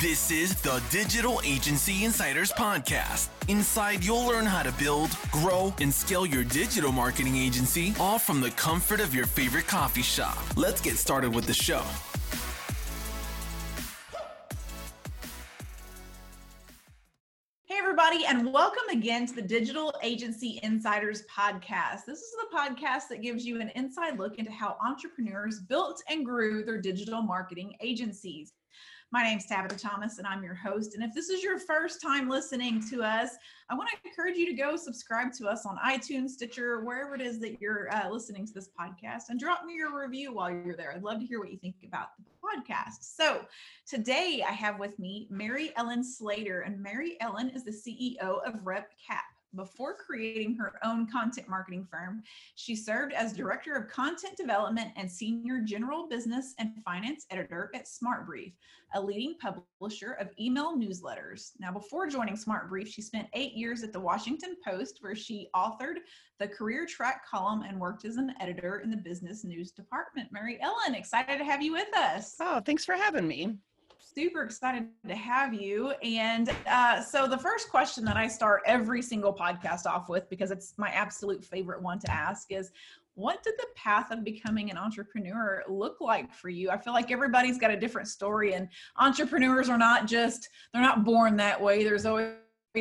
This is the Digital Agency Insiders Podcast. Inside, you'll learn how to build, grow, and scale your digital marketing agency, all from the comfort of your favorite coffee shop. Let's get started with the show. Hey, everybody, and welcome again to the Digital Agency Insiders Podcast. This is the podcast that gives you an inside look into how entrepreneurs built and grew their digital marketing agencies. My name is Tabitha Thomas, and I'm your host. And if this is your first time listening to us, I want to encourage you to go subscribe to us on iTunes, Stitcher, wherever it is that you're uh, listening to this podcast, and drop me your review while you're there. I'd love to hear what you think about the podcast. So today I have with me Mary Ellen Slater, and Mary Ellen is the CEO of RepCap. Before creating her own content marketing firm, she served as Director of Content Development and Senior General Business and Finance Editor at SmartBrief, a leading publisher of email newsletters. Now, before joining SmartBrief, she spent eight years at the Washington Post, where she authored the career track column and worked as an editor in the business news department. Mary Ellen, excited to have you with us. Oh, thanks for having me super excited to have you. And uh, so, the first question that I start every single podcast off with, because it's my absolute favorite one to ask, is what did the path of becoming an entrepreneur look like for you? I feel like everybody's got a different story, and entrepreneurs are not just, they're not born that way. There's always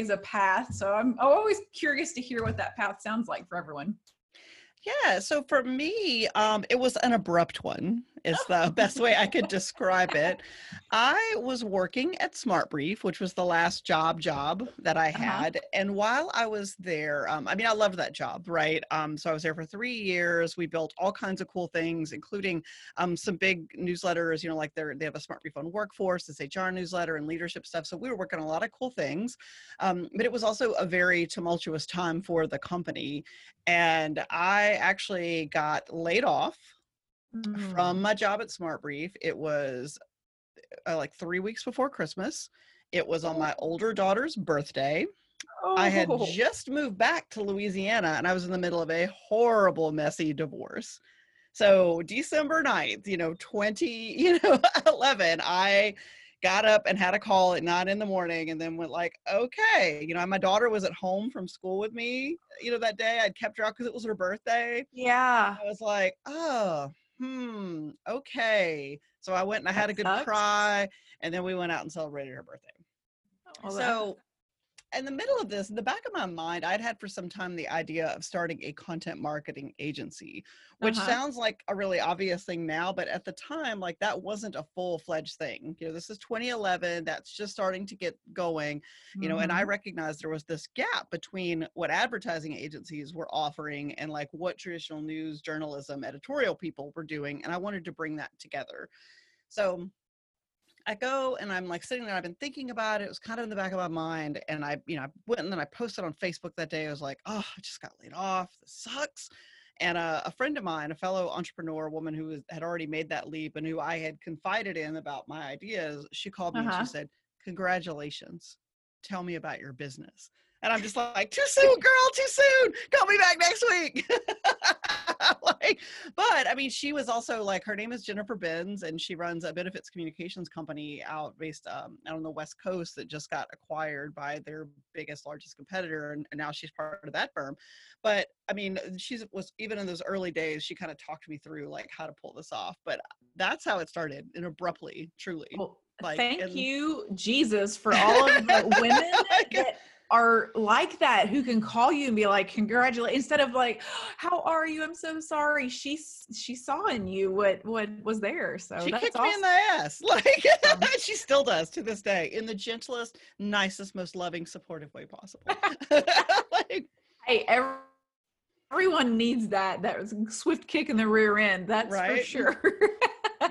a path. So, I'm always curious to hear what that path sounds like for everyone. Yeah, so for me, um, it was an abrupt one is the best way I could describe it. I was working at SmartBrief, which was the last job job that I uh-huh. had. Uh-huh. And while I was there, um, I mean, I loved that job, right? Um, so I was there for three years. We built all kinds of cool things, including um, some big newsletters, you know, like they're, they have a SmartBrief on workforce, this HR newsletter and leadership stuff. So we were working on a lot of cool things. Um, but it was also a very tumultuous time for the company. And I actually got laid off mm. from my job at SmartBrief. It was uh, like three weeks before Christmas. It was on my older daughter's birthday. Oh. I had oh. just moved back to Louisiana and I was in the middle of a horrible, messy divorce. So December 9th, you know, 20, you know, 11, I got up and had a call at nine in the morning and then went like, okay, you know, my daughter was at home from school with me, you know, that day I'd kept her out because it was her birthday. Yeah. I was like, oh, hmm, okay. So I went and I had a good sucks. cry, and then we went out and celebrated her birthday. Oh, so in the middle of this, in the back of my mind, I'd had for some time the idea of starting a content marketing agency, which uh-huh. sounds like a really obvious thing now, but at the time, like that wasn't a full fledged thing. You know, this is 2011, that's just starting to get going, you mm-hmm. know, and I mm-hmm. recognized there was this gap between what advertising agencies were offering and like what traditional news journalism editorial people were doing. And I wanted to bring that together. So I go and I'm like sitting there. I've been thinking about it. It was kind of in the back of my mind. And I, you know, I went and then I posted on Facebook that day. I was like, oh, I just got laid off. This sucks. And uh, a friend of mine, a fellow entrepreneur a woman who was, had already made that leap and who I had confided in about my ideas, she called me uh-huh. and she uh-huh. said, Congratulations. Tell me about your business. And I'm just like, too soon, girl, too soon. Call me back next week. like, but I mean, she was also like, her name is Jennifer Benz, and she runs a benefits communications company out based um, out on the West Coast that just got acquired by their biggest, largest competitor, and, and now she's part of that firm. But I mean, she was even in those early days, she kind of talked me through like how to pull this off. But that's how it started, and abruptly, truly. Well, like, thank and- you, Jesus, for all of the women that are like that who can call you and be like congratulate instead of like how are you? I'm so sorry. She she saw in you what what was there. So she kicked awesome. me in the ass like she still does to this day in the gentlest nicest most loving supportive way possible. Like, hey every, everyone needs that that swift kick in the rear end that's right? for sure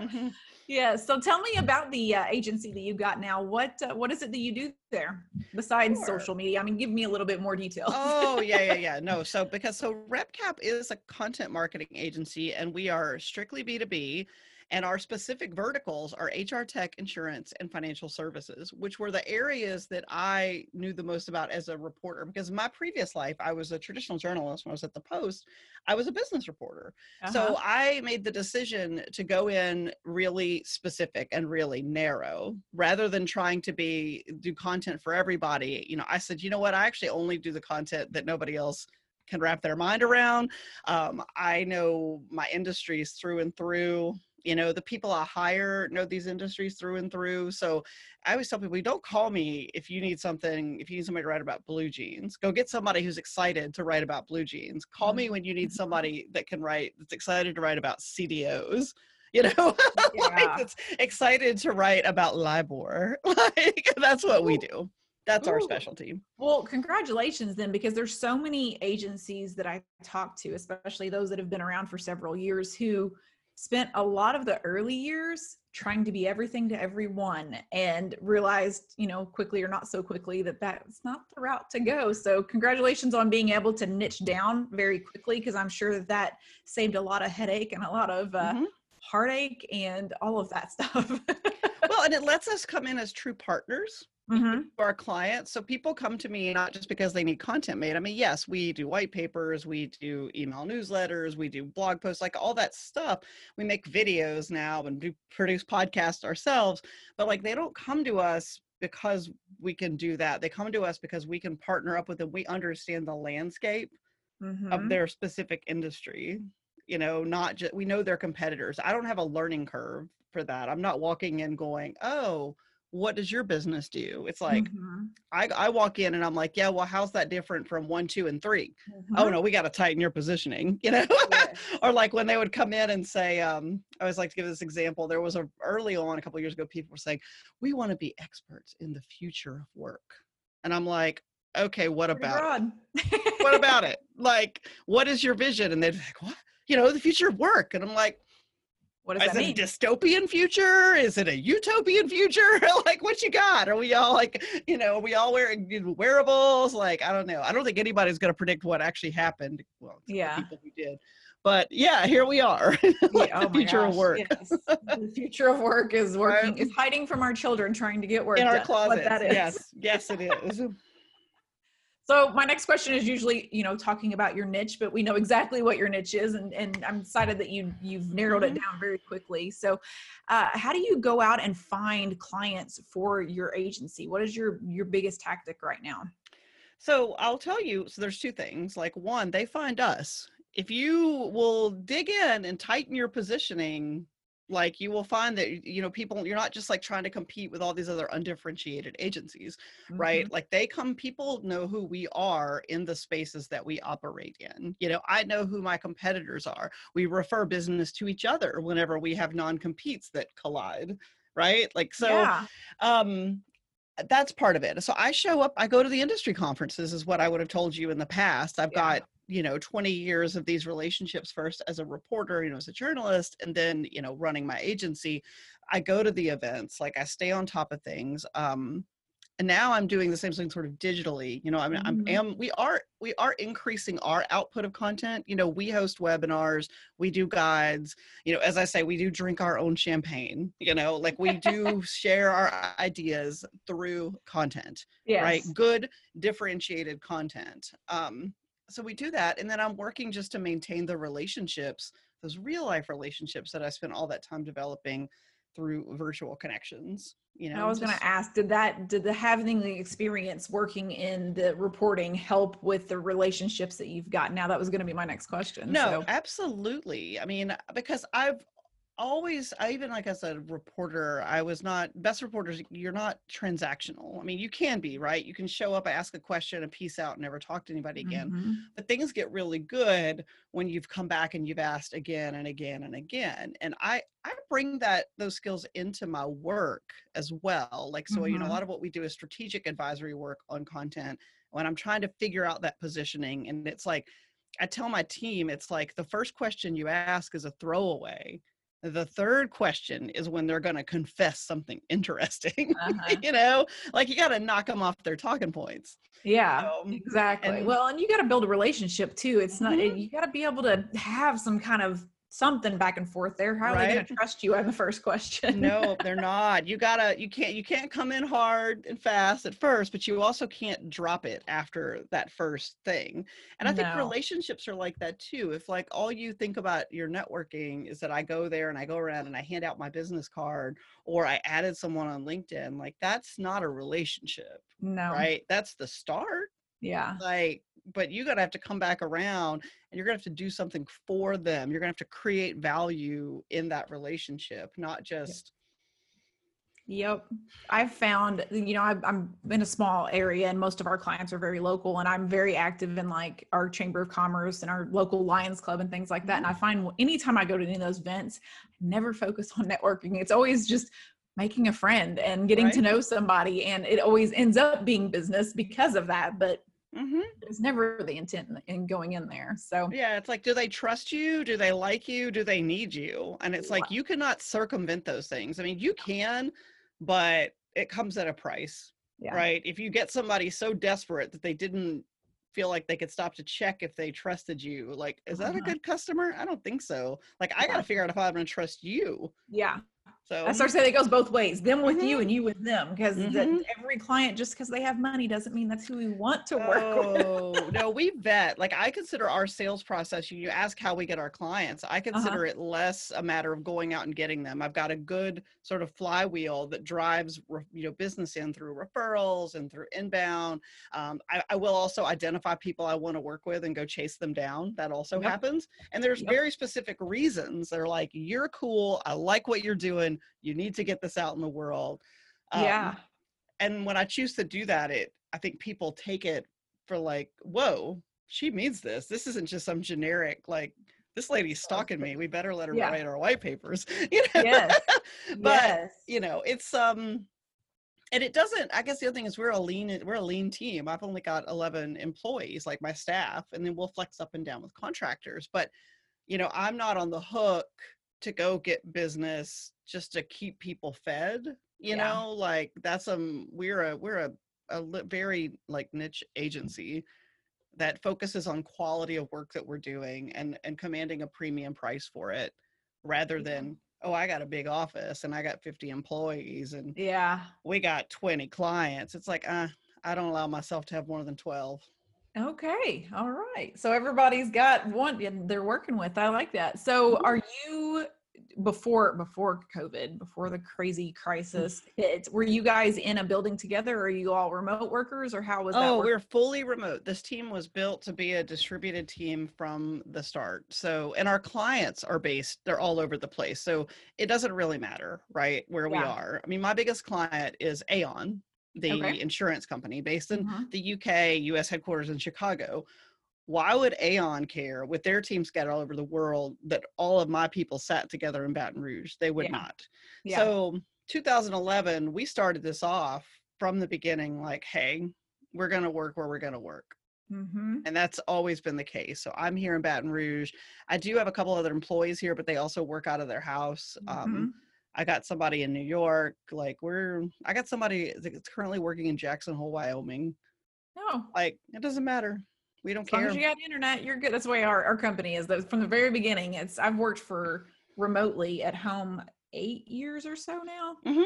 mm-hmm. Yeah. So tell me about the uh, agency that you got now. What uh, what is it that you do there besides sure. social media? I mean, give me a little bit more detail. oh yeah, yeah, yeah. No, so because so RepCap is a content marketing agency, and we are strictly B two B. and our specific verticals are HR tech, insurance, and financial services, which were the areas that I knew the most about as a reporter. Because in my previous life, I was a traditional journalist when I was at the Post, I was a business reporter. Uh-huh. So I made the decision to go in really specific and really narrow rather than trying to be do content for everybody. You know, I said, you know what, I actually only do the content that nobody else can wrap their mind around. Um, I know my industries through and through you know the people i hire know these industries through and through so i always tell people don't call me if you need something if you need somebody to write about blue jeans go get somebody who's excited to write about blue jeans call me mm-hmm. when you need somebody that can write that's excited to write about cdos you know yeah. like that's excited to write about libor like that's what we do that's Ooh. our specialty. Well, congratulations then, because there's so many agencies that I talk to, especially those that have been around for several years, who spent a lot of the early years trying to be everything to everyone and realized you know quickly or not so quickly that that's not the route to go. So congratulations on being able to niche down very quickly because i'm sure that that saved a lot of headache and a lot of uh, mm-hmm. heartache and all of that stuff. Well and it lets us come in as true partners mm-hmm. for our clients. So people come to me not just because they need content made. I mean, yes, we do white papers, we do email newsletters, we do blog posts, like all that stuff. We make videos now and do produce podcasts ourselves, but like they don't come to us because we can do that. They come to us because we can partner up with them. We understand the landscape mm-hmm. of their specific industry. You know, not just we know their competitors. I don't have a learning curve for that. I'm not walking in going, oh, what does your business do? It's like mm-hmm. I, I walk in and I'm like, yeah, well, how's that different from one, two, and 3 oh, mm-hmm. Oh no, we got to tighten your positioning, you know? Yes. or like when they would come in and say, um, I always like to give this example. There was a early on a couple years ago, people were saying, we want to be experts in the future of work. And I'm like, okay, what about it? what about it? Like, what is your vision? And they're like, what? You know, the future of work. And I'm like, what does Is that mean? Is it a dystopian future? Is it a utopian future? like, what you got? Are we all like, you know, are we all wearing wearables? Like, I don't know. I don't think anybody's going to predict what actually happened. Well, yeah, people who did. But yeah, here we are. like yeah, oh the future gosh, of work. Yes. the future of work is working is hiding from our children trying to get work in our closet. Yes, yes, it is. So my next question is usually, you know, talking about your niche, but we know exactly what your niche is, and, and I'm excited that you you've narrowed it mm-hmm. down very quickly. So, uh, how do you go out and find clients for your agency? What is your your biggest tactic right now? So I'll tell you. So there's two things. Like one, they find us. If you will dig in and tighten your positioning like you will find that you know people you're not just like trying to compete with all these other undifferentiated agencies mm-hmm. right like they come people know who we are in the spaces that we operate in you know i know who my competitors are we refer business to each other whenever we have non-competes that collide right like so yeah. um that's part of it so i show up i go to the industry conferences is what i would have told you in the past i've yeah. got you know 20 years of these relationships first as a reporter you know as a journalist and then you know running my agency i go to the events like i stay on top of things um and now i'm doing the same thing sort of digitally you know i mean mm-hmm. i'm am we are we are increasing our output of content you know we host webinars we do guides you know as i say we do drink our own champagne you know like we do share our ideas through content yes. right good differentiated content um so we do that and then i'm working just to maintain the relationships those real life relationships that i spent all that time developing through virtual connections you know i was going to ask did that did the having the experience working in the reporting help with the relationships that you've got now that was going to be my next question no so. absolutely i mean because i've always I even like as a reporter i was not best reporters you're not transactional i mean you can be right you can show up ask a question and peace out and never talk to anybody again mm-hmm. but things get really good when you've come back and you've asked again and again and again and i i bring that those skills into my work as well like so mm-hmm. you know a mm-hmm. lot of what we do is strategic advisory work on content when i'm trying to figure out that positioning and it's like I tell my team, it's like the first question you ask is a throwaway the third question is when they're going to confess something interesting. Uh-huh. you know, like you got to knock them off their talking points. Yeah, exactly. And, well, and you got to build a relationship too. It's not, mm-hmm. you got to be able to have some kind of something back and forth there. How are right? they going to trust you on the first question? no, they're not. You gotta, you can't, you can't come in hard and fast at first, but you also can't drop it after that first thing. And I no. think relationships are like that too. If like all you think about your networking is that I go there and I go around and I hand out my business card or I added someone on LinkedIn, like that's not a relationship. No. Right. That's the start. Yeah. Like but you got to have to come back around and you're going to have to do something for them you're going to have to create value in that relationship not just Yep. I've found, you know, I'm in a small area and most of our clients are very local and I'm very active in like our chamber of commerce and our local Lions Club and things like that. And I find anytime I go to any of those events, I never focus on networking. It's always just making a friend and getting right. to know somebody. And it always ends up being business because of that. But Mm-hmm. It's never the intent in going in there. So yeah, it's like, do they trust you? Do they like you? Do they need you? And it's like you cannot circumvent those things. I mean, you can, but it comes at a price, yeah. right? If you get somebody so desperate that they didn't feel like they could stop to check if they trusted you, like, is that uh-huh. a good customer? I don't think so. Like, I got to figure out if I'm going to trust you. Yeah. So I start saying it goes both ways, them with mm-hmm. you and you with them, because mm-hmm. every client, just because they have money, doesn't mean that's who we want to work oh, with. no, we vet. Like I consider our sales process. You ask how we get our clients. I uh-huh. consider uh-huh. it less a matter of going out and getting them. I've got a good sort of flywheel that drives you know business in through referrals and through inbound. Um, I, I, will also identify people I want to work with and go chase them down. That also yep. happens. And there's yep. very specific reasons. They're like, you're cool. I like what you're doing you need to get this out in the world. Um, yeah and when i choose to do that it i think people take it for like whoa she means this. This isn't just some generic like this lady's stalking me. we better let her yeah. write our white papers. You know? Yes. but yes. you know it's um and it doesn't i guess the other thing is we're a lean we're a lean team. I've only got 11 employees like my staff and then we'll flex up and down with contractors. But you know i'm not on the hook to go get business just to keep people fed you yeah. know like that's um we're a we're a, a very like niche agency that focuses on quality of work that we're doing and and commanding a premium price for it rather yeah. than oh i got a big office and i got 50 employees and yeah we got 20 clients it's like uh i don't allow myself to have more than 12 Okay. All right. So everybody's got one they're working with. I like that. So mm-hmm. are you before before COVID, before the crazy mm. crisis hit, were you guys in a building together? Or are you all remote workers or how was that? Oh, we're fully remote. This team was built to be a distributed team from the start. So and our clients are based, they're all over the place. So it doesn't really matter, right, where yeah. we are. I mean, my biggest client is Aon, the okay. insurance company based in mm-hmm. the UK, US headquarters in Chicago. Why would Aon care with their team scattered all over the world that all of my people sat together in Baton Rouge? They would yeah. not. Yeah. So 2011, we started this off from the beginning like, hey, we're going to work where we're going to work. Mm-hmm. And that's always been the case. So I'm here in Baton Rouge. I do have a couple other employees here, but they also work out of their house. Um, mm-hmm. Um, I got somebody in New York. Like we're, I got somebody that's currently working in Jackson Hole, Wyoming. No, like it doesn't matter. We don't as care. As long as you got internet, you're good. That's the way our, our company is. Though from the very beginning, it's I've worked for remotely at home eight years or so now. Mm-hmm.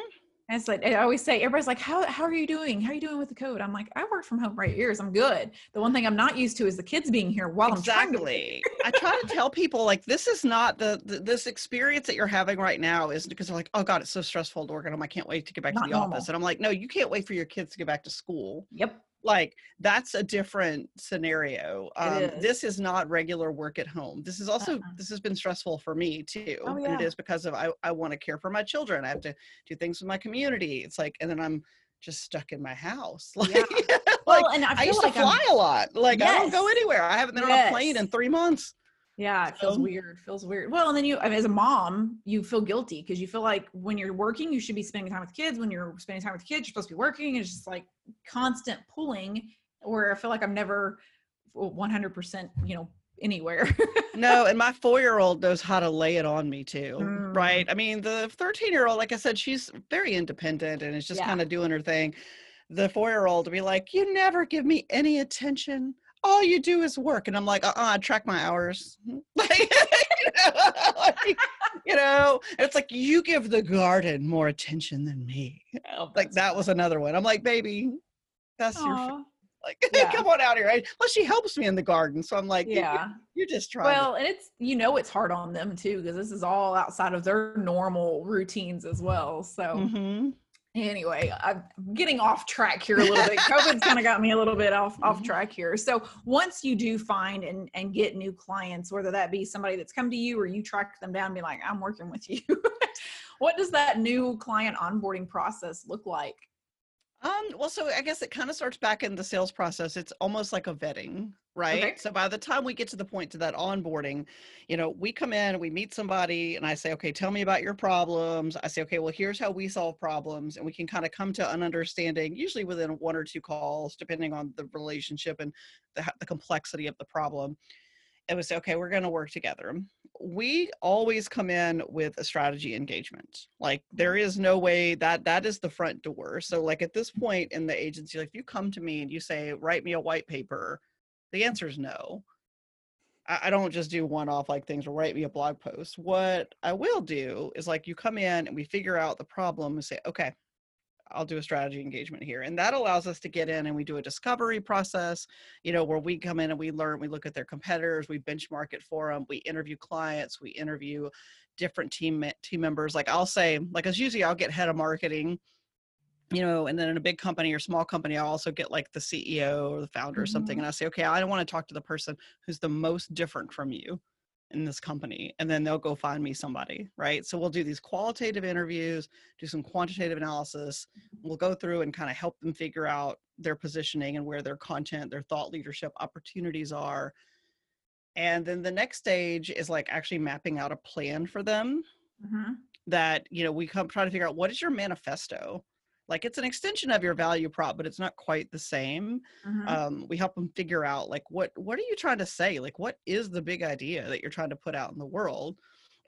And it's like I always say, everybody's like, "How how are you doing? How are you doing with the code?" I'm like, "I worked from home for eight years. I'm good." The one thing I'm not used to is the kids being here while exactly. I'm to. I try to tell people like this is not the, the, this experience that you're having right now is because they're like, "Oh God, it's so stressful to work at home. I can't wait to get back not to the normal. office." And I'm like, "No, you can't wait for your kids to get back to school." Yep like that's a different scenario um, is. this is not regular work at home this is also uh-huh. this has been stressful for me too oh, yeah. and it is because of i, I want to care for my children i have to do things with my community it's like and then i'm just stuck in my house like, yeah. like well, and I, I used like to fly I'm, a lot like yes. i don't go anywhere i haven't been yes. on a plane in three months yeah, it feels weird. Feels weird. Well, and then you, I mean, as a mom, you feel guilty because you feel like when you're working, you should be spending time with kids. When you're spending time with kids, you're supposed to be working. It's just like constant pulling, where I feel like I'm never 100%, you know, anywhere. no, and my four year old knows how to lay it on me too. Mm. Right. I mean, the 13 year old, like I said, she's very independent and is just yeah. kind of doing her thing. The four year old to be like, You never give me any attention all you do is work. And I'm like, uh uh I track my hours. like, like, you know, it's like you give the garden more attention than me. Oh, like that was another one. I'm like, baby, that's Aww. your like, yeah. come on out here. Right? Plus, she helps me in the garden, so I'm like, yeah, you, are just trying. Well, to- and it's you know it's hard on them too because this is all outside of their normal routines as well. So. Mm-hmm. Anyway, I'm getting off track here a little bit. COVID's kind of got me a little bit off off mm-hmm. track here. So once you do find and and get new clients, whether that be somebody that's come to you or you track them down, and be like, I'm working with you. what does that new client onboarding process look like? Um, well, so I guess it kind of starts back in the sales process. It's almost like a vetting, right? Okay. So by the time we get to the point to that onboarding, you know, we come in, we meet somebody, and I say, okay, tell me about your problems. I say, okay, well, here's how we solve problems, and we can kind of come to an understanding, usually within one or two calls, depending on the relationship and the, the complexity of the problem it was okay we're going to work together we always come in with a strategy engagement like there is no way that that is the front door so like at this point in the agency like if you come to me and you say write me a white paper the answer is no I, don't just do one off like things or write me a blog post what i will do is like you come in and we figure out the problem and say okay I'll do a strategy engagement here. And that allows us to get in and we do a discovery process, you know, where we come in and we learn, we look at their competitors, we benchmark it for them, we interview clients, we interview different team team members. Like I'll say, like as usually I'll get head of marketing, you know, and then in a big company or small company, I'll also get like the CEO or the founder mm-hmm. or something. Mm-hmm. And I say, okay, I don't want to talk to the person who's the most different from you in this company and then they'll go find me somebody right so we'll do these qualitative interviews do some quantitative analysis we'll go through and kind of help them figure out their positioning and where their content their thought leadership opportunities are and then the next stage is like actually mapping out a plan for them mm-hmm. that you know we come try to figure out what is your manifesto like it's an extension of your value prop but it's not quite the same mm-hmm. um, we help them figure out like what what are you trying to say like what is the big idea that you're trying to put out in the world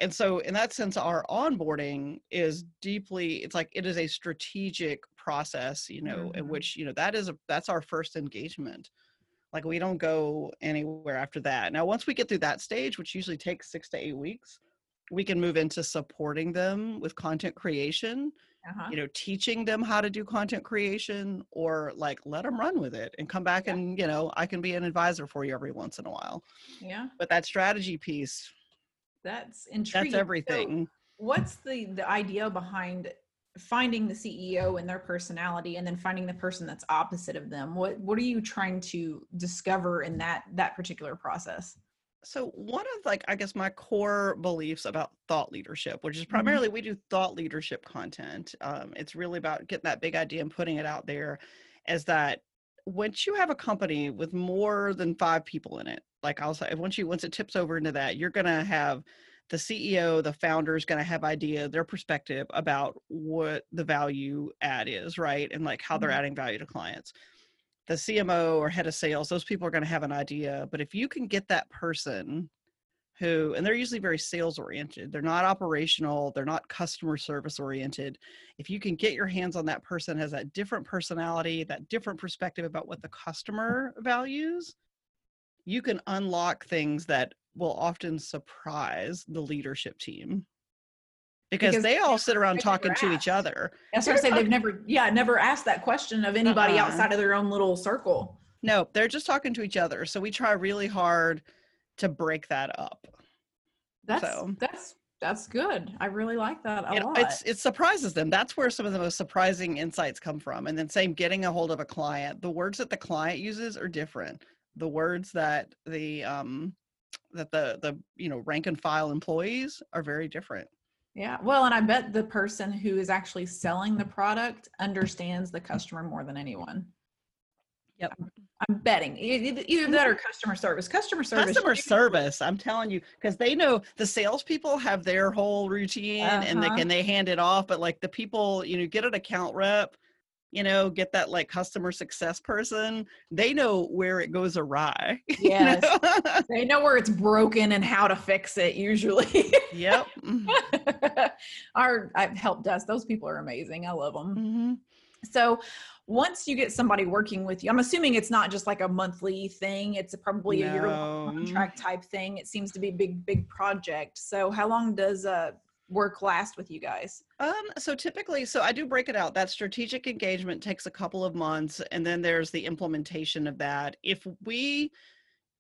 and so in that sense our onboarding is deeply it's like it is a strategic process you know mm-hmm. in which you know that is a that's our first engagement like we don't go anywhere after that now once we get through that stage which usually takes six to eight weeks we can move into supporting them with content creation uh-huh. you know teaching them how to do content creation or like let them run with it and come back yeah. and you know i can be an advisor for you every once in a while yeah but that strategy piece that's intriguing. that's everything so what's the the idea behind finding the ceo and their personality and then finding the person that's opposite of them what what are you trying to discover in that that particular process so one of like i guess my core beliefs about thought leadership which is mm-hmm. primarily mm-hmm. we do thought leadership content um, it's really about getting that big idea and putting it out there is that once you have a company with more than five people in it like i'll say once you once it tips over into that you're going to have the ceo the founder is going to have idea their perspective about what the value add is right and like how they're mm-hmm. adding value to clients the CMO or head of sales, those people are going to have an idea. But if you can get that person who, and they're usually very sales oriented, they're not operational, they're not customer service oriented. If you can get your hands on that person has that different personality, that different perspective about what the customer values, you can unlock things that will often surprise the leadership team because, because they all sit around talking to each other. That's what I say. They've never, yeah, never asked that question of anybody uh outside of their own little circle. No, they're just talking to each other. So we try really hard to break that up. That's so. that's that's good. I really like that a lot. It's it surprises them. That's where some of the most surprising insights come from. And then same getting a hold of a client. The words that the client uses are different. The words that the um that the the you know rank and file employees are very different. Yeah. Well, and I bet the person who is actually selling the product understands the customer more than anyone. Yep. I'm betting either that or customer service. Customer service. Customer service. I'm telling you, because they know the salespeople have their whole routine uh-huh. and they can they hand it off. But like the people, you know, get an account rep, you know, get that like customer success person, they know where it goes awry. Yes. know? they know where it's broken and how to fix it usually. yep. Our I've helped us. those people are amazing. I love them. Mm-hmm. So once you get somebody working with you, I'm assuming it's not just like a monthly thing. It's probably no. a year contract type thing. It seems to be a big, big project. So how long does uh, work last with you guys? Um, so typically, so I do break it out. That strategic engagement takes a couple of months, and then there's the implementation of that. If we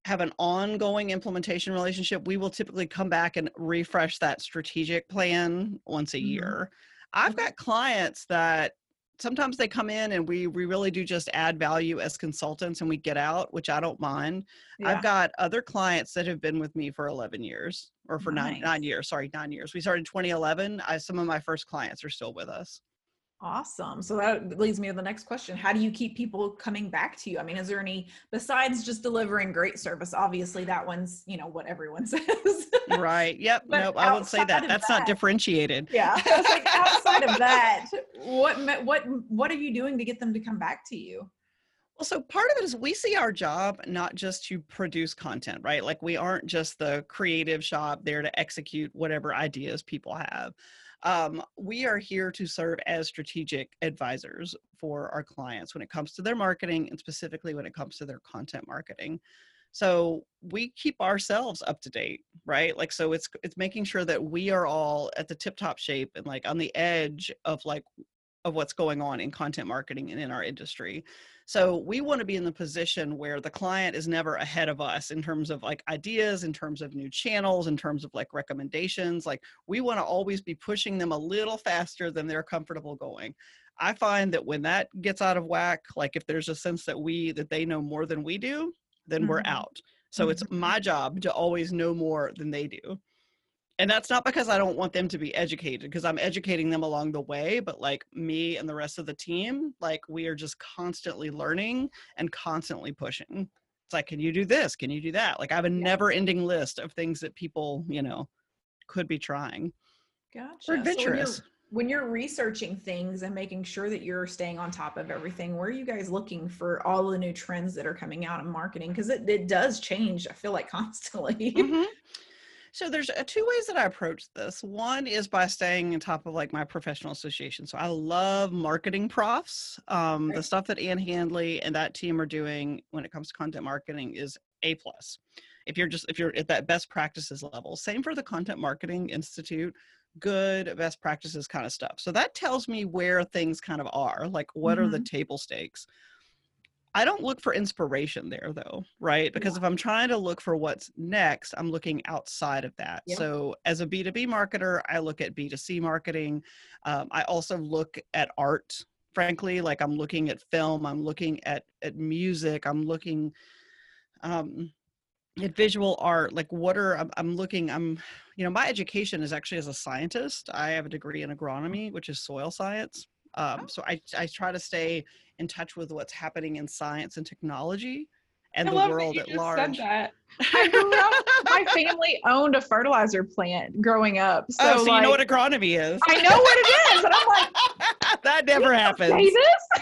have an ongoing implementation relationship, we will typically come back and refresh that strategic plan once a mm-hmm. year. I've got clients that sometimes they come in and we we really do just add value as consultants and we get out which i don't mind yeah. i've got other clients that have been with me for 11 years or for nice. nine nine years sorry nine years we started 2011 I, some of my first clients are still with us Awesome. So that leads me to the next question. How do you keep people coming back to you? I mean, is there any besides just delivering great service? Obviously, that one's, you know, what everyone says. right. Yep. nope. I won't say that. That's that, not differentiated. Yeah. I like outside of that, what what what are you doing to get them to come back to you? Well, so part of it is we see our job not just to produce content, right? Like we aren't just the creative shop there to execute whatever ideas people have um, we are here to serve as strategic advisors for our clients when it comes to their marketing and specifically when it comes to their content marketing. So we keep ourselves up to date right? Like so it's it's making sure that we are all at the tip top shape and like on the edge of like of what's going on in content marketing and in our industry so we want to be in the position where the client is never ahead of us in terms of like ideas, in terms of new channels, in terms of like recommendations. Like we want to always be pushing them a little faster than they're comfortable going. I find that when that gets out of whack, like if there's a sense that we that they know more than we do, then mm-hmm. we're out. So mm-hmm. it's my job to always know more than they do and that's not because I don't want them to be educated because I'm educating them along the way, but like me and the rest of the team, like we are just constantly learning and constantly pushing. It's like, can you do this? Can you do that? Like I have a yeah. never ending list of things that people, you know, could be trying. Gotcha. We're adventurous. So when, you're, when you're researching things and making sure that you're staying on top of everything, where are you guys looking for all the new trends that are coming out in marketing? Because it, it does change, I feel like constantly. Mm-hmm. So there's uh, two ways that I approach this. One is by staying on top of like my professional association. So I love MarketingProfs. Um, right. The stuff that Ann Handley and that team are doing when it comes to content marketing is a plus. If you're just if you're at that best practices level, same for the Content Marketing Institute good best practices kind of stuff. So that tells me where things kind of are, like what mm-hmm. are the mm-hmm. table stakes. I don't look for inspiration there though, right? Because yeah. if I'm trying to look for what's next, I'm looking outside of that. Yep. So as a B2B marketer, I look at B2C marketing. Um, I also look at art, frankly, like I'm looking at film, I'm looking at, at music, I'm looking um, at visual art. Like what are, I'm, I'm looking, I'm, you know, my education is actually as a scientist. I have a degree in agronomy, which is soil science. Um, oh. So I, I try to stay in touch with what's happening in science and technology and I the world at large. I grew up, my family owned a fertilizer plant growing up. So, oh, so like, you know what agronomy is. I know what it is. And I'm like, that never happens.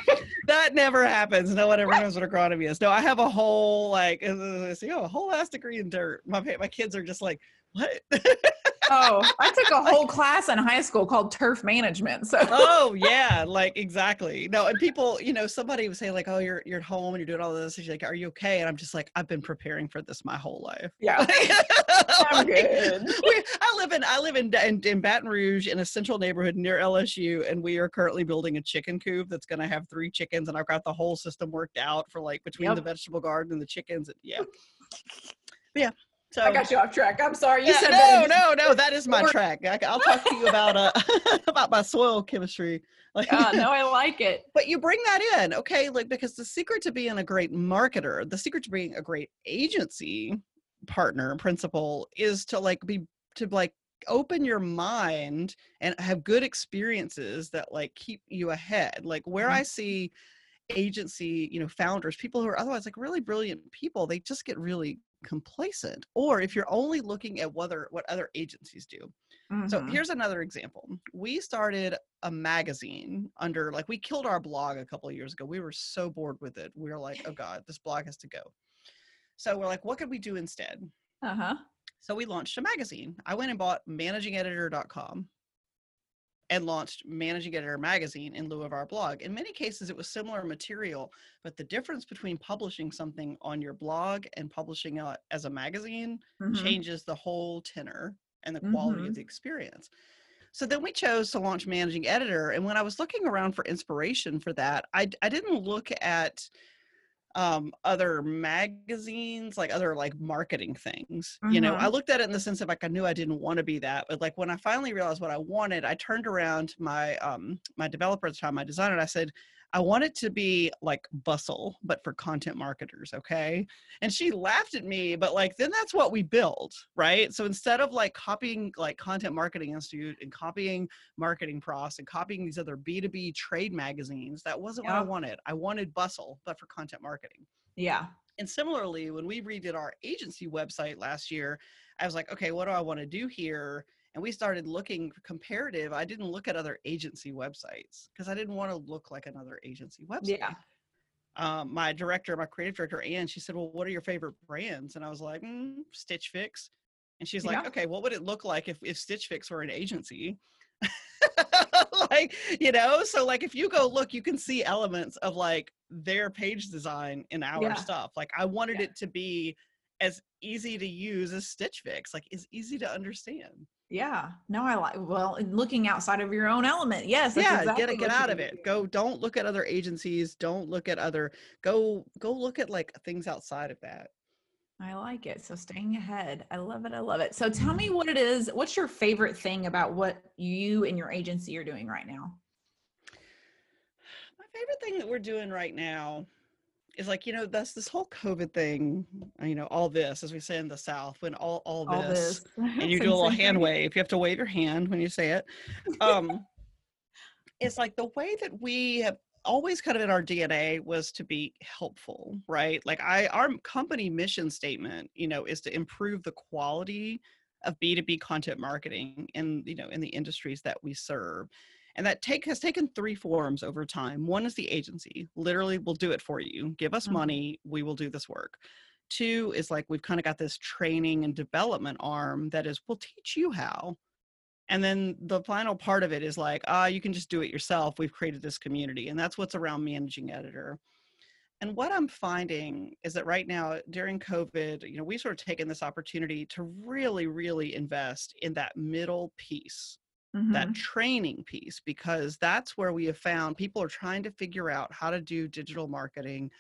that never happens. No one ever knows what agronomy is. No, I have a whole like, you know, a whole ass degree in dirt. My my kids are just like, what? Oh, I took a whole class in high school called turf management. So Oh yeah, like exactly. No, and people, you know, somebody would say like, "Oh, you're you're at home and you're doing all this." And She's like, "Are you okay?" And I'm just like, "I've been preparing for this my whole life." Yeah, I'm good. We, I live in I live in, in in Baton Rouge in a central neighborhood near LSU, and we are currently building a chicken coop that's going to have three chickens, and I've got the whole system worked out for like between yep. the vegetable garden and the chickens. And, yeah, yeah. So I got you off track. I'm sorry. You yeah, said no, no, no. That is my track. I, will talk to you about uh about my soil chemistry. Like, uh, no, I like it. But you bring that in, okay? Like because the secret to being a great marketer, the secret to being a great agency partner, principal, is to like be to like open your mind and have good experiences that like keep you ahead. Like where mm-hmm. I see agency, you know, founders, people who are otherwise like really brilliant people, they just get really complacent or if you're only looking at whether what other agencies do. Mm-hmm. so here's another example. We started a magazine under like we killed our blog a couple of years ago. We were so bored with it. We were like oh god this blog has to go. So we're like what could we do instead? Uh-huh. So we launched a magazine. I went and bought managingeditor.com and launched Managing Editor magazine in lieu of our blog. In many cases, it was similar material, but the difference between publishing something on your blog and publishing it as a magazine mm-hmm. changes the whole tenor and the quality mm-hmm. of the experience. So then we chose to launch Managing Editor. And when I was looking around for inspiration for that, I, I didn't look at um, other magazines, like other like marketing things. Mm-hmm. You know, I mm-hmm. looked at it in the sense of like I knew I didn't want to be that, but like when I finally realized what I wanted, I turned around my um my developer at the time, my designer, and I said, I want it to be like bustle, but for content marketers, okay? And she laughed at me, but like then that's what we build, right? So instead of like copying like Content Marketing Institute and copying Marketing Pros and copying these other B2B trade magazines, that wasn't yeah. what I wanted. I wanted bustle, but for content marketing. Yeah. And similarly, when we redid our agency website last year, I was like, okay, what do I want to do here? And we started looking comparative i didn't look at other agency websites because i didn't want to look like another agency website. Yeah um, my director my creative director anne she said well what are your favorite brands? And i was like mm, stitch fix. And she's like yeah. okay what would it look like if, if stitch fix were an agency? Like you know so like if you go look you can see elements of like their page design in our yeah. stuff. Like i wanted yeah. it to be as easy to use as stitch fix like is easy to understand yeah. No, I like well looking outside of your own element. Yes. Yeah. Exactly get it. Get out of it. Go. Don't look at other agencies. Don't look at other. Go. Go look at like things outside of that. I like it. So staying ahead. I love it. I love it. So tell me mm-hmm. what it is. What's your favorite thing about what you and your agency are doing right now? My favorite thing that we're doing right now is like you know that's this whole covid thing you know all this as we say in the south when all all this, all this. and you do a little hand wave you have to wave your hand when you say it um it's like the way that we have always kind of in our dna was to be helpful right? Like i our company mission statement you know is to improve the quality of b2b content marketing in you know in the industries that we serve and that take has taken three forms over time. One is the agency, literally, we'll do it for you. Give us mm-hmm. money, we will do this work. Two is like we've kind of got this training and development arm that is, we'll teach you how. And then the final part of it is like, ah, oh, you can just do it yourself. We've created this community. And that's what's around managing editor. And what I'm finding is that right now during COVID, you know, we've sort of taken this opportunity to really, really invest in that middle piece mm-hmm. that training piece because that's where we have found people are trying to figure out how to do digital marketing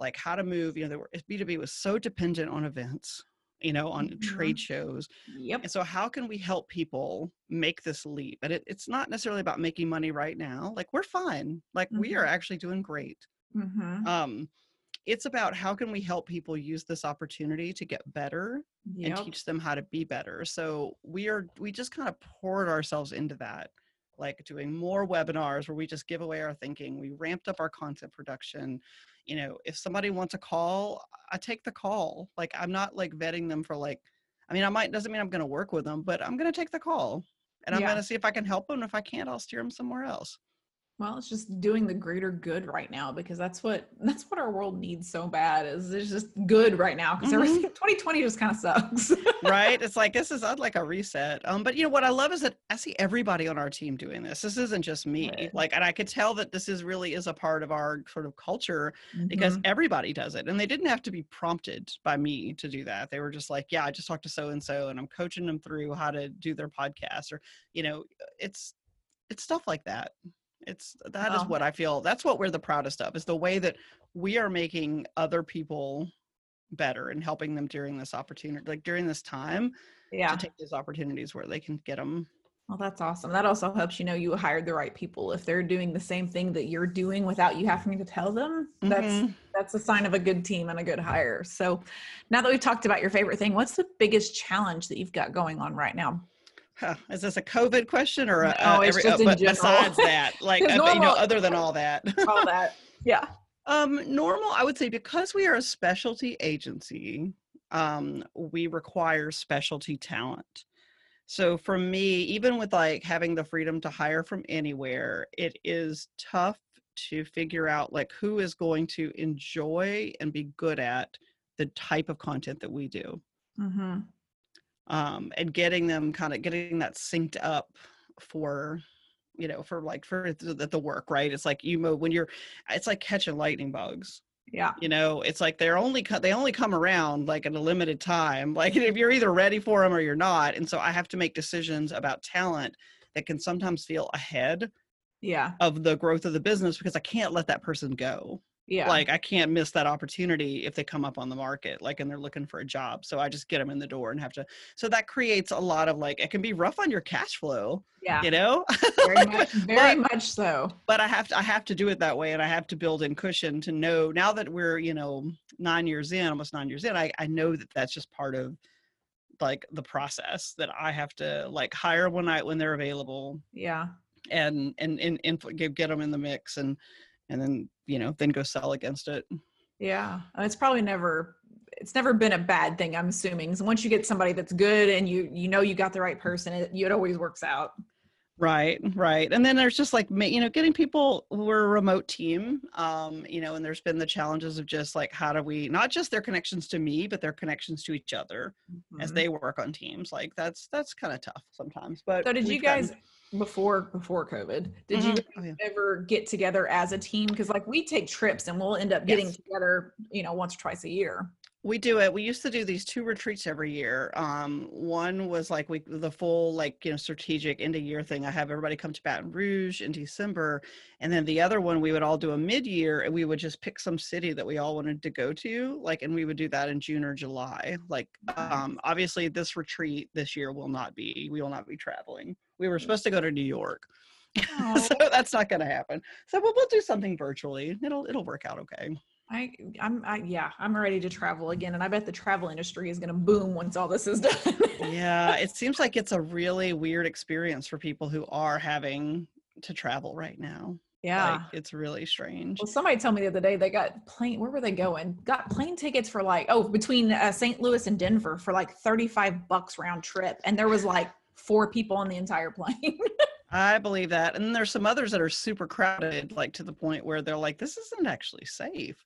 like how to move you know there were b2b was so dependent on events you know on mm-hmm. trade shows yep and so how can we help people make this leap and it, it's not necessarily about making money right now like we're fine like mm-hmm. we are mm-hmm. actually doing great mm-hmm. um it's about how can we help people use this opportunity to get better yep. and teach them how to be better so we are we just kind of poured ourselves into that like doing more webinars where we just give away our thinking we ramped up our content production you know if somebody wants a call i take the call like i'm not like vetting them for like i mean i might doesn't mean i'm going to work with them but i'm going to take the call and i'm yeah. going to see if i can help them if i can't i'll steer them somewhere else well, it's just doing the greater good right now because that's what that's what our world needs so bad is it's just good right now because mm-hmm. 2020 just kind of sucks. right? It's like this is I'd like a reset. Um, but you know what I love is that I see everybody on our team doing this. This isn't just me. Right. Like, and I could tell that this is really is a part of our sort of culture mm-hmm. because everybody does it, and they didn't have to be prompted by me to do that. They were just like, yeah, I just talked to so and so, and I'm coaching them through how to do their podcast, or you know, it's it's stuff like that. It's that is what I feel. That's what we're the proudest of is the way that we are making other people better and helping them during this opportunity, like during this time. Yeah. To take these opportunities where they can get them. Well, that's awesome. That also helps you know you hired the right people. If they're doing the same thing that you're doing without you having to tell them, that's mm-hmm. that's a sign of a good team and a good hire. So, now that we've talked about your favorite thing, what's the biggest challenge that you've got going on right now? Huh. Is this a COVID question or a, no, it's every, just uh, but besides that, like uh, normal, you know, other than all that, all that, yeah. Um, normal, I would say, because we are a specialty agency, um, we require specialty talent. So for me, even with like having the freedom to hire from anywhere, it is tough to figure out like who is going to enjoy and be good at the type of content that we do. Mm-hmm um, and getting them kind of getting that synced up for you know for like for the, the work right? It's like you move when you're it's like catching lightning bugs yeah. you know? It's like they're only they only come around like in a limited time like if you're either ready for them or you're not and so i have to make decisions about talent that can sometimes feel ahead yeah. of the growth of the business because i can't let that person go yeah. like i can't miss that opportunity if they come up on the market like and they're looking for a job so i just get them in the door and have to so that creates a lot of like it can be rough on your cash flow yeah. you know? Very much very but, much so. but i have to i have to do it that way and i have to build in cushion to know now that we're you know nine years in almost nine years in i, I know that that's just part of like the process that i have to like hire when i when they're available yeah. and and and, and get, get them in the mix and and then you know then go sell against it yeah it's probably never it's never been a bad thing i'm assuming so once you get somebody that's good and you you know you got the right person it, it always works out right right and then there's just like you know getting people we're a remote team um you know and there's been the challenges of just like how do we not just their connections to me but their connections to each other mm-hmm. as they work on teams like that's that's kind of tough sometimes but so did you guys gotten, before before COVID. Did mm-hmm. you oh, yeah. ever get together as a team? Because like we take trips and we'll end up getting yes. together, you know, once or twice a year. We do it. We used to do these two retreats every year. Um, one was like we the full like you know strategic end of year thing. I have everybody come to Baton Rouge in December, and then the other one we would all do a mid year, and we would just pick some city that we all wanted to go to, like, and we would do that in June or July. Like, um, obviously this retreat this year will not be. We will not be traveling. We were supposed to go to New York. so that's not going to happen. So we'll, we'll do something virtually. It'll it'll work out okay. I I'm I, yeah I'm ready to travel again, and I bet the travel industry is going to boom once all this is done. yeah, it seems like it's a really weird experience for people who are having to travel right now. Yeah, like, it's really strange. Well, somebody told me the other day they got plane. Where were they going? Got plane tickets for like oh between uh, St. Louis and Denver for like thirty five bucks round trip, and there was like four people on the entire plane. I believe that. And there's some others that are super crowded, like to the point where they're like, this isn't actually safe.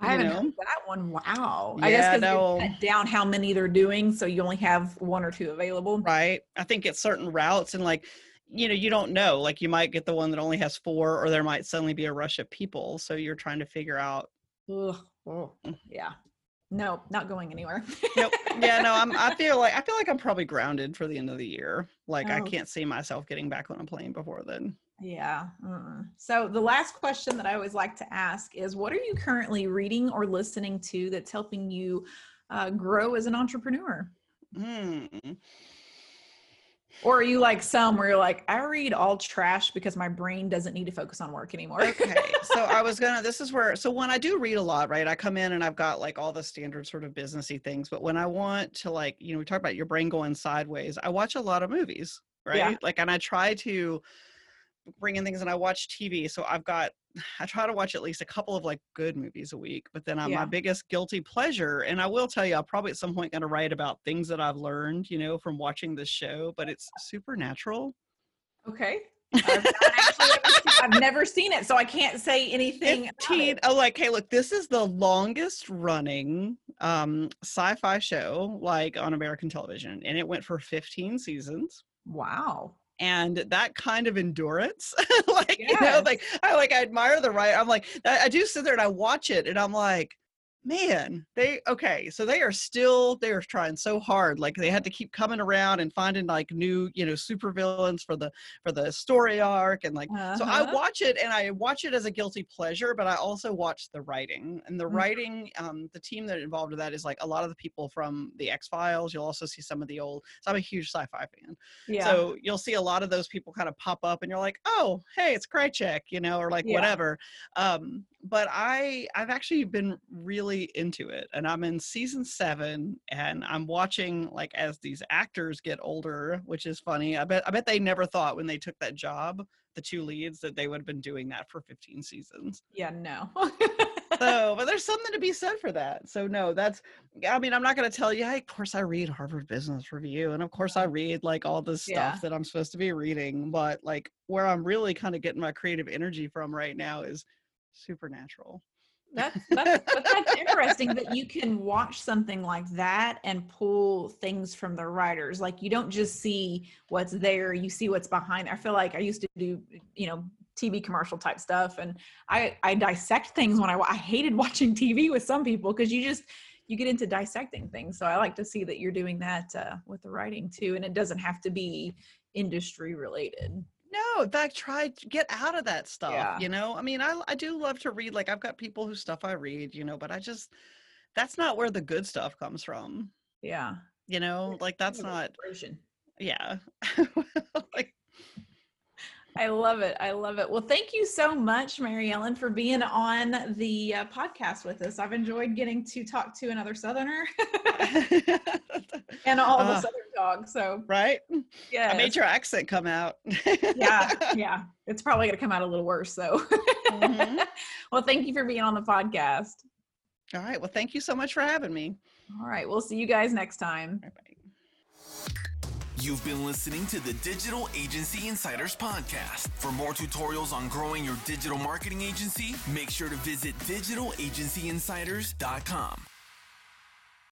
I haven't know? heard that one. Wow. Yeah, I guess because no. cut down how many they're doing, so you only have one or two available. Right. I think it's certain routes and like, you know, you don't know. Like you might get the one that only has four, or there might suddenly be a rush of people. So you're trying to figure out. Ugh. Oh, yeah. No, not going anywhere. nope. Yeah, no, I'm I feel like I feel like I'm probably grounded for the end of the year. Like oh. I can't see myself getting back on a plane before then. Yeah. Uh-uh. So the last question that I always like to ask is what are you currently reading or listening to that's helping you uh, grow as an entrepreneur? Hmm. Or are you like some where you're like, I read all trash because my brain doesn't need to focus on work anymore? okay. So I was gonna this is where so when I do read a lot, right? I come in and I've got like all the standard sort of businessy things. But when I want to like, you know, we talk about your brain going sideways, I watch a lot of movies, right? Yeah. Like and I try to bring in things and I watch TV. So I've got I try to watch at least a couple of like good movies a week, but then uh, yeah. my biggest guilty pleasure, and I will tell you, I'll probably at some point going to write about things that I've learned, you know, from watching this show, but it's supernatural. Okay. I've, I've never seen it, so I can't say anything. 15, oh, like, hey, look, this is the longest running um, sci-fi show like on American television, and it went for 15 seasons. Wow and that kind of endurance like yes. you know like i like i admire the right i'm like I, I do sit there and i watch it and i'm like man they okay so they are still they are trying so hard like they had to keep coming around and finding like new you know super villains for the for the story arc and like uh-huh. so i uh-huh. watch it and i watch it as a guilty pleasure but i also watch the writing and the mm-hmm. writing um the team that involved with that is like a lot of the people from the x files you'll also see some of the old so i'm a huge sci-fi fan yeah so you'll see a lot of those people kind of pop up and you're like oh hey it's Krycek you know or like yeah. whatever um but I I've actually been really into it and I'm in season 7 and I'm watching like as these actors get older which is funny I bet I bet they never thought when they took that job the two leads that they would have been doing that for 15 seasons. Yeah, no. so, but there's something to be said for that. So no, that's I mean, I'm not going to tell you, hey, of course I read Harvard Business Review and of course I uh-huh. read like all the stuff yeah. that I'm supposed to be reading, but like where I'm really kind of getting my creative energy from right now is supernatural That's, that's, that's interesting that you can watch something like that and pull things from the writers. Like you don't just see what's there, you see what's behind. I feel like I used to do, you know, TV commercial type stuff, and I I dissect things when I I hated watching TV with some people because you just you get into dissecting things. So I like to see that you're doing that uh, with the writing too, and it doesn't have to be industry related no in fact try to get out of that stuff yeah. you know? I mean I, I do love to read like i've got people whose stuff i read you know but i just that's not where the good stuff comes from. Yeah. You know? Like that's not yeah. Like I love it. I love it. Well, thank you so much, Mary Ellen, for being on the uh, podcast with us. I've enjoyed getting to talk to another Southerner and all uh, the Southern dogs. So, right? Yeah. I made your accent come out. yeah. Yeah. It's probably going to come out a little worse, though. mm-hmm. Well, thank you for being on the podcast. All right. Well, thank you so much for having me. All right. We'll see you guys next time. You've been listening to the Digital Agency Insiders Podcast. For more tutorials on growing your digital marketing agency, make sure to visit digitalagencyinsiders.com.